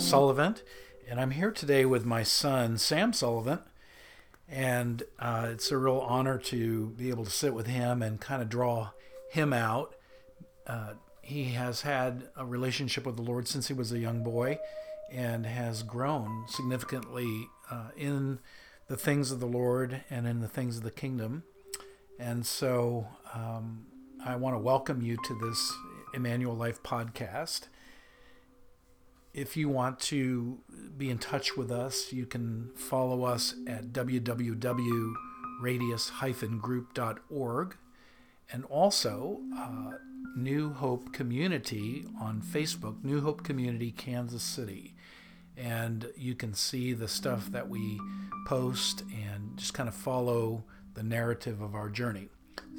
Sullivant, and I'm here today with my son, Sam Sullivant. And uh, it's a real honor to be able to sit with him and kind of draw him out. Uh, he has had a relationship with the Lord since he was a young boy and has grown significantly uh, in the things of the Lord and in the things of the kingdom. And so um, I want to welcome you to this Immanuel Life podcast. If you want to be in touch with us, you can follow us at www.radius-group.org and also uh, New Hope Community on Facebook, New Hope Community Kansas City. And you can see the stuff that we post and just kind of follow the narrative of our journey.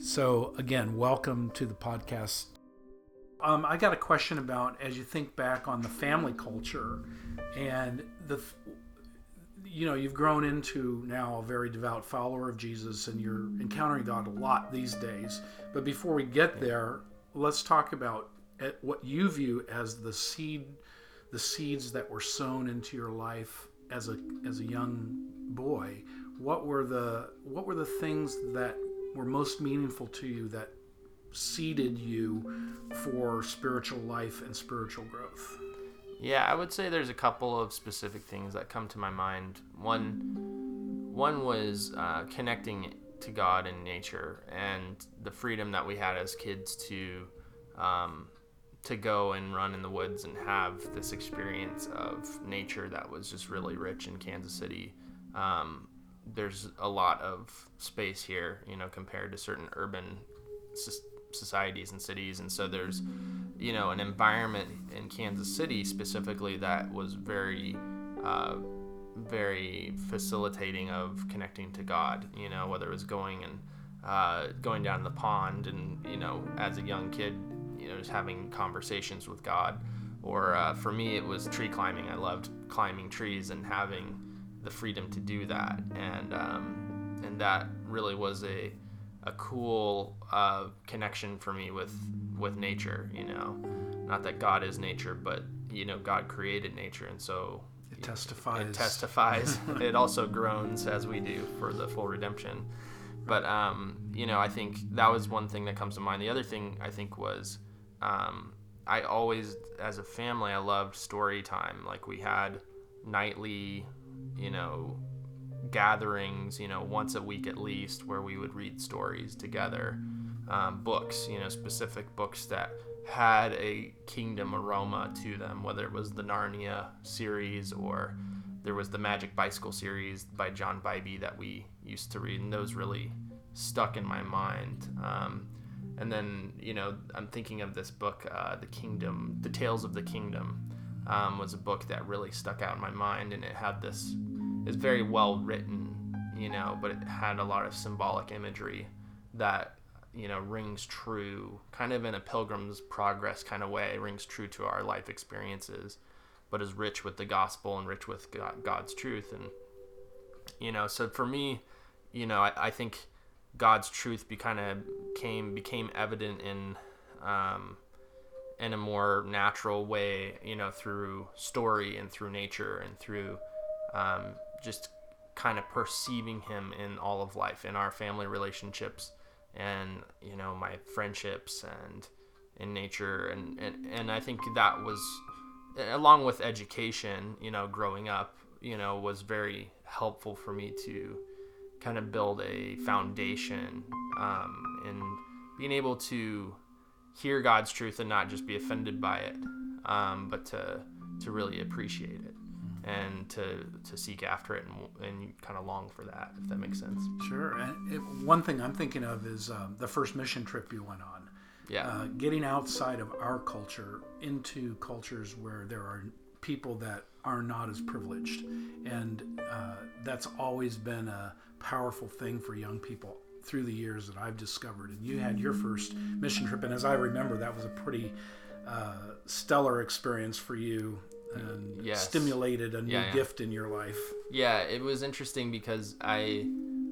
So, again, welcome to the podcast. Um, I got a question about as you think back on the family culture and the, you know, you've grown into now a very devout follower of Jesus and you're encountering God a lot these days. But before we get there, let's talk about what you view as the seed, the seeds that were sown into your life as a as a young boy. What were the what were the things that were most meaningful to you that seeded you for spiritual life and spiritual growth? Yeah, I would say there's a couple of specific things that come to my mind. One, one was uh, connecting to God and nature, and the freedom that we had as kids to um, to go and run in the woods and have this experience of nature that was just really rich in Kansas City. Um, there's a lot of space here, you know, compared to certain urban societies and cities, and so there's, you know, an environment in Kansas City specifically that was very, uh, very facilitating of connecting to God. You know, whether it was going and uh, going down the pond, and you know, as a young kid, you know, just having conversations with God. Or uh, for me, it was tree climbing. I loved climbing trees and having the freedom to do that, and um, and that really was a a cool uh, connection for me with with nature. You know, not that God is nature, but you know, God created nature, and so it testifies. It testifies. it also groans as we do for the full redemption. But um, you know, I think that was one thing that comes to mind. The other thing I think was um, I always, as a family, I loved story time. Like we had nightly, you know, gatherings, you know, once a week at least, where we would read stories together, um, books, you know, specific books that had a kingdom aroma to them, whether it was the Narnia series or there was the Magic Bicycle series by John Bibee that we used to read, and those really stuck in my mind. Um, and then, you know, I'm thinking of this book, uh, The Kingdom, The Tales of the Kingdom, um, was a book that really stuck out in my mind, and it had this is very well written, you know, but it had a lot of symbolic imagery that you know rings true, kind of in a Pilgrim's Progress kind of way, rings true to our life experiences, but is rich with the gospel and rich with God, God's truth, and you know, so for me, you know, I, I think God's truth be kind of came became evident in. Um, in a more natural way, you know, through story and through nature and through um, just kind of perceiving him in all of life, in our family relationships, and you know my friendships and in nature, and and and I think that was along with education, you know, growing up, you know, was very helpful for me to kind of build a foundation um, and being able to hear God's truth and not just be offended by it, um, but to to really appreciate it and to to seek after it and, and kind of long for that if that makes sense. Sure and it, one thing i'm thinking of is um, the first mission trip you went on. Yeah. Uh, getting outside of our culture into cultures where there are people that are not as privileged. And uh, that's always been a powerful thing for young people through the years that i've discovered. And you had your first mission trip and as i remember that was a pretty uh, stellar experience for you and yes. stimulated a new yeah, yeah. gift in your life. Yeah, it was interesting because I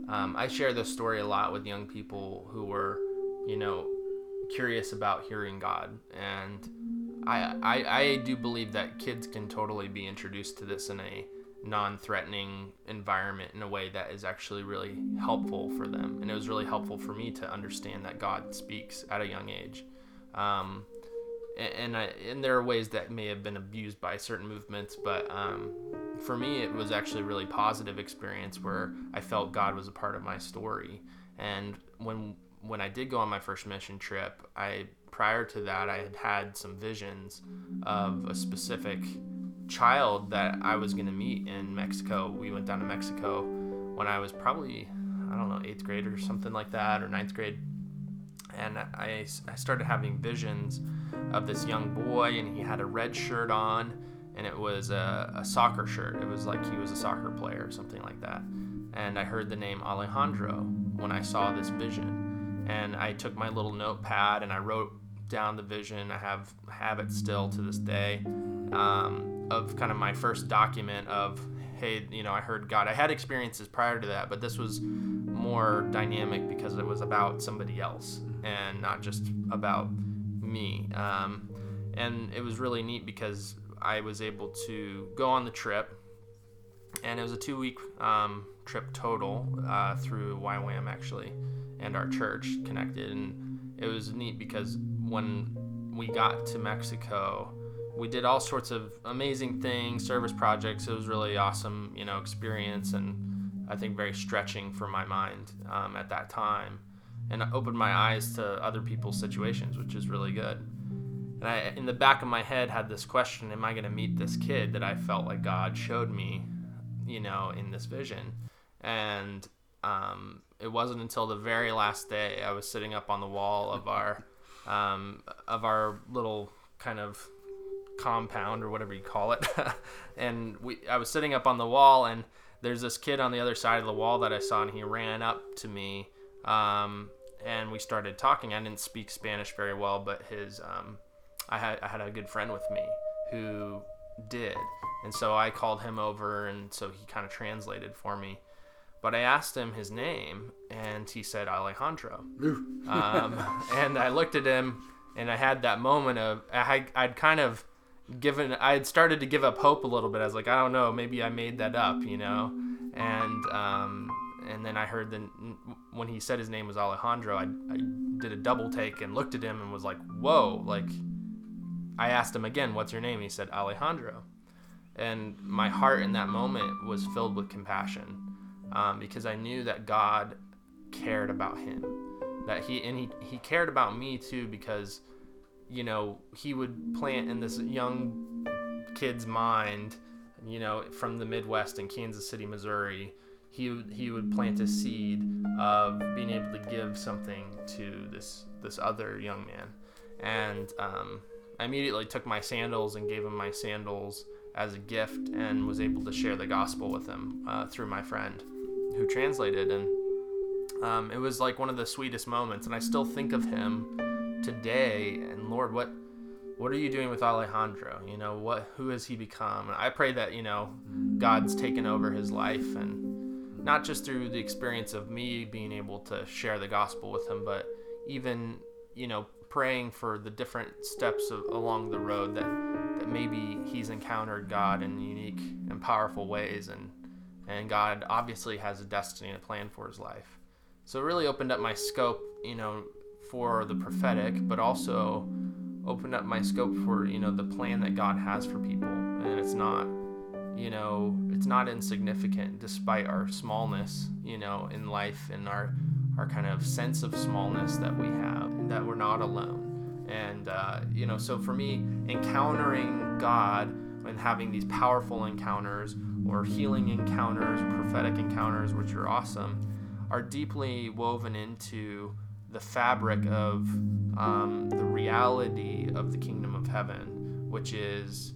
um, I share this story a lot with young people who were, you know, curious about hearing God, and I, I I do believe that kids can totally be introduced to this in a non-threatening environment in a way that is actually really helpful for them and it was really helpful for me to understand that god speaks at a young age um, and I, and there are ways that may have been abused by certain movements but um, for me it was actually a really positive experience where i felt god was a part of my story and when when i did go on my first mission trip i prior to that i had had some visions of a specific child that I was going to meet in Mexico. We went down to Mexico when I was probably, I don't know, eighth grade or something like that, or ninth grade. And I, I started having visions of this young boy, and he had a red shirt on, and it was a, a soccer shirt. It was like he was a soccer player or something like that. And I heard the name Alejandro when I saw this vision. And I took my little notepad and I wrote down the vision. I have have it still to this day. Um, of kind of my first document of hey you know i heard god i had experiences prior to that but this was more dynamic because it was about somebody else and not just about me. Um, and it was really neat because i was able to go on the trip and it was a two week um, trip total uh, through YWAM actually and our church connected. And it was neat because when we got to mexico we did all sorts of amazing things, service projects. It was really awesome, you know, experience, and I think very stretching for my mind um, at that time, and opened my eyes to other people's situations, which is really good. And I, in the back of my head, had this question: Am I going to meet this kid that I felt like God showed me, you know, in this vision? And um, it wasn't until the very last day I was sitting up on the wall of our um, of our little kind of compound or whatever you call it. and we, I was sitting up on the wall, and there's this kid on the other side of the wall that I saw, and he ran up to me, um, and we started talking. I didn't speak Spanish very well, but his, um, I had, I had a good friend with me who did, and so I called him over, and so he kind of translated for me. But I asked him his name, and he said Alejandro. um, and I looked at him, and I had that moment of I, I'd kind of given I had started to give up hope a little bit. I was like, I don't know, maybe I made that up, you know. And um, and then I heard that when he said his name was Alejandro, I, I did a double take and looked at him and was like, whoa, like. I asked him again, "What's your name?" He said Alejandro, and my heart in that moment was filled with compassion um, because I knew that God cared about him, that he and he he cared about me too because you know, he would plant in this young kid's mind, you know, from the Midwest in Kansas City, Missouri, he would, he would plant a seed of being able to give something to this this other young man, and um, I immediately took my sandals and gave him my sandals as a gift, and was able to share the gospel with him uh, through my friend, who translated, and um, it was like one of the sweetest moments, and I still think of him today and lord what what are you doing with alejandro? You know what who has he become? And i pray that you know god's taken over his life and not just through the experience of me being able to share the gospel with him but even you know praying for the different steps of, along the road that that maybe he's encountered god in unique and powerful ways and and god obviously has a destiny and a plan for his life. So it really opened up my scope you know for the prophetic, but also opened up my scope for you know the plan that God has for people, and it's not you know it's not insignificant despite our smallness you know in life and our our kind of sense of smallness that we have that we're not alone. And uh, you know so for me encountering god and having these powerful encounters or healing encounters prophetic encounters which are awesome are deeply woven into the fabric of um, the reality of the kingdom of heaven, which is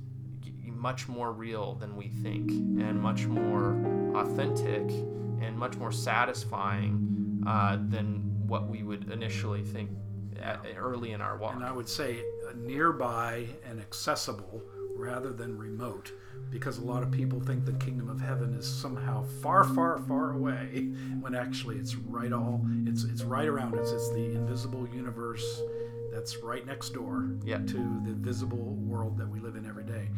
much more real than we think, and much more authentic, and much more satisfying uh, than what we would initially think at, early in our walk. And I would say nearby and accessible rather than remote because a lot of people think the kingdom of heaven is somehow far, far, far away, when actually it's right all it's it's right around us. It's the invisible universe that's right next door Yeah. to the visible world that we live in every day.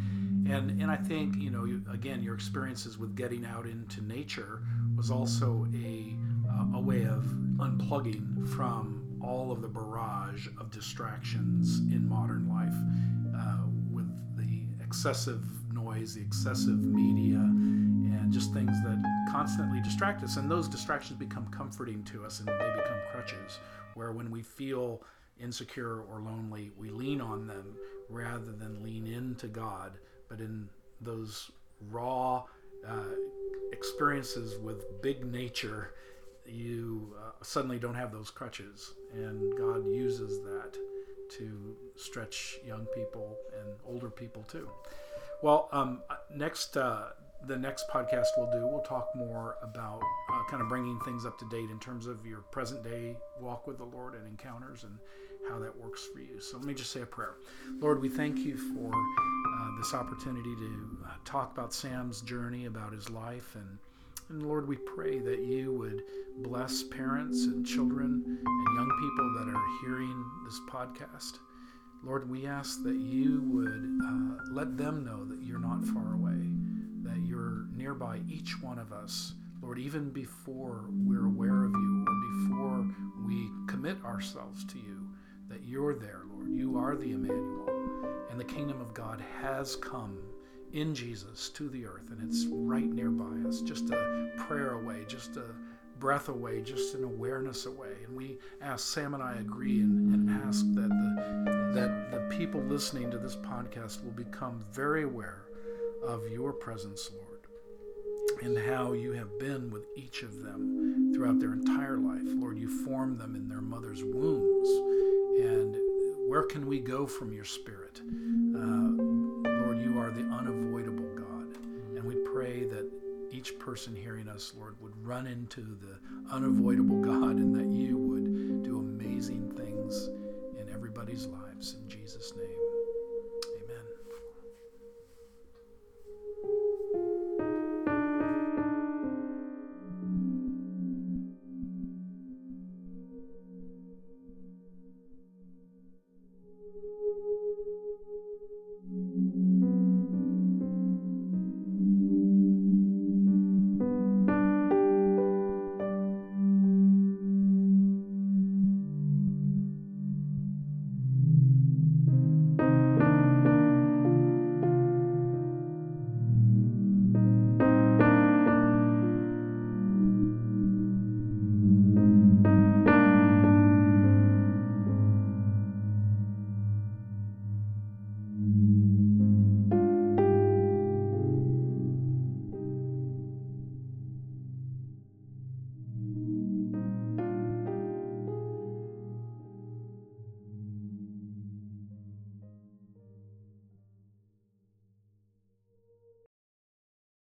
And and I think you know you, again your experiences with getting out into nature was also a uh, a way of unplugging from all of the barrage of distractions in modern life uh, with the excessive noise, the excessive media, and just things that constantly distract us. And those distractions become comforting to us and they become crutches, where when we feel insecure or lonely, we lean on them rather than lean into God. But in those raw uh, experiences with big nature, you uh, suddenly don't have those crutches. And God uses that to stretch young people and older people too. Well, um, next, uh, the next podcast we'll do, we'll talk more about uh, kind of bringing things up to date in terms of your present day walk with the Lord and encounters and how that works for you. So let me just say a prayer. Lord, we thank you for uh, this opportunity to uh, talk about Sam's journey, about his life, and and Lord, we pray that you would bless parents and children and young people that are hearing this podcast. Lord, we ask that you would uh, let them know that you're not far away, that you're nearby each one of us. Lord, even before we're aware of you or before we commit ourselves to you, that you're there, Lord. You are the Emmanuel, and the kingdom of God has come in Jesus to the earth, and it's right nearby us, just a prayer away, just a breath away, just an awareness away. And we ask, Sam and I agree and, and ask that the, that the people listening to this podcast will become very aware of your presence, Lord, and how you have been with each of them throughout their entire life. Lord, you formed them in their mother's wombs. Where can we go from your spirit? Uh, Lord, you are the unavoidable God. And we pray that each person hearing us, Lord, would run into the unavoidable God and that you would do amazing things in everybody's lives. In Jesus' name.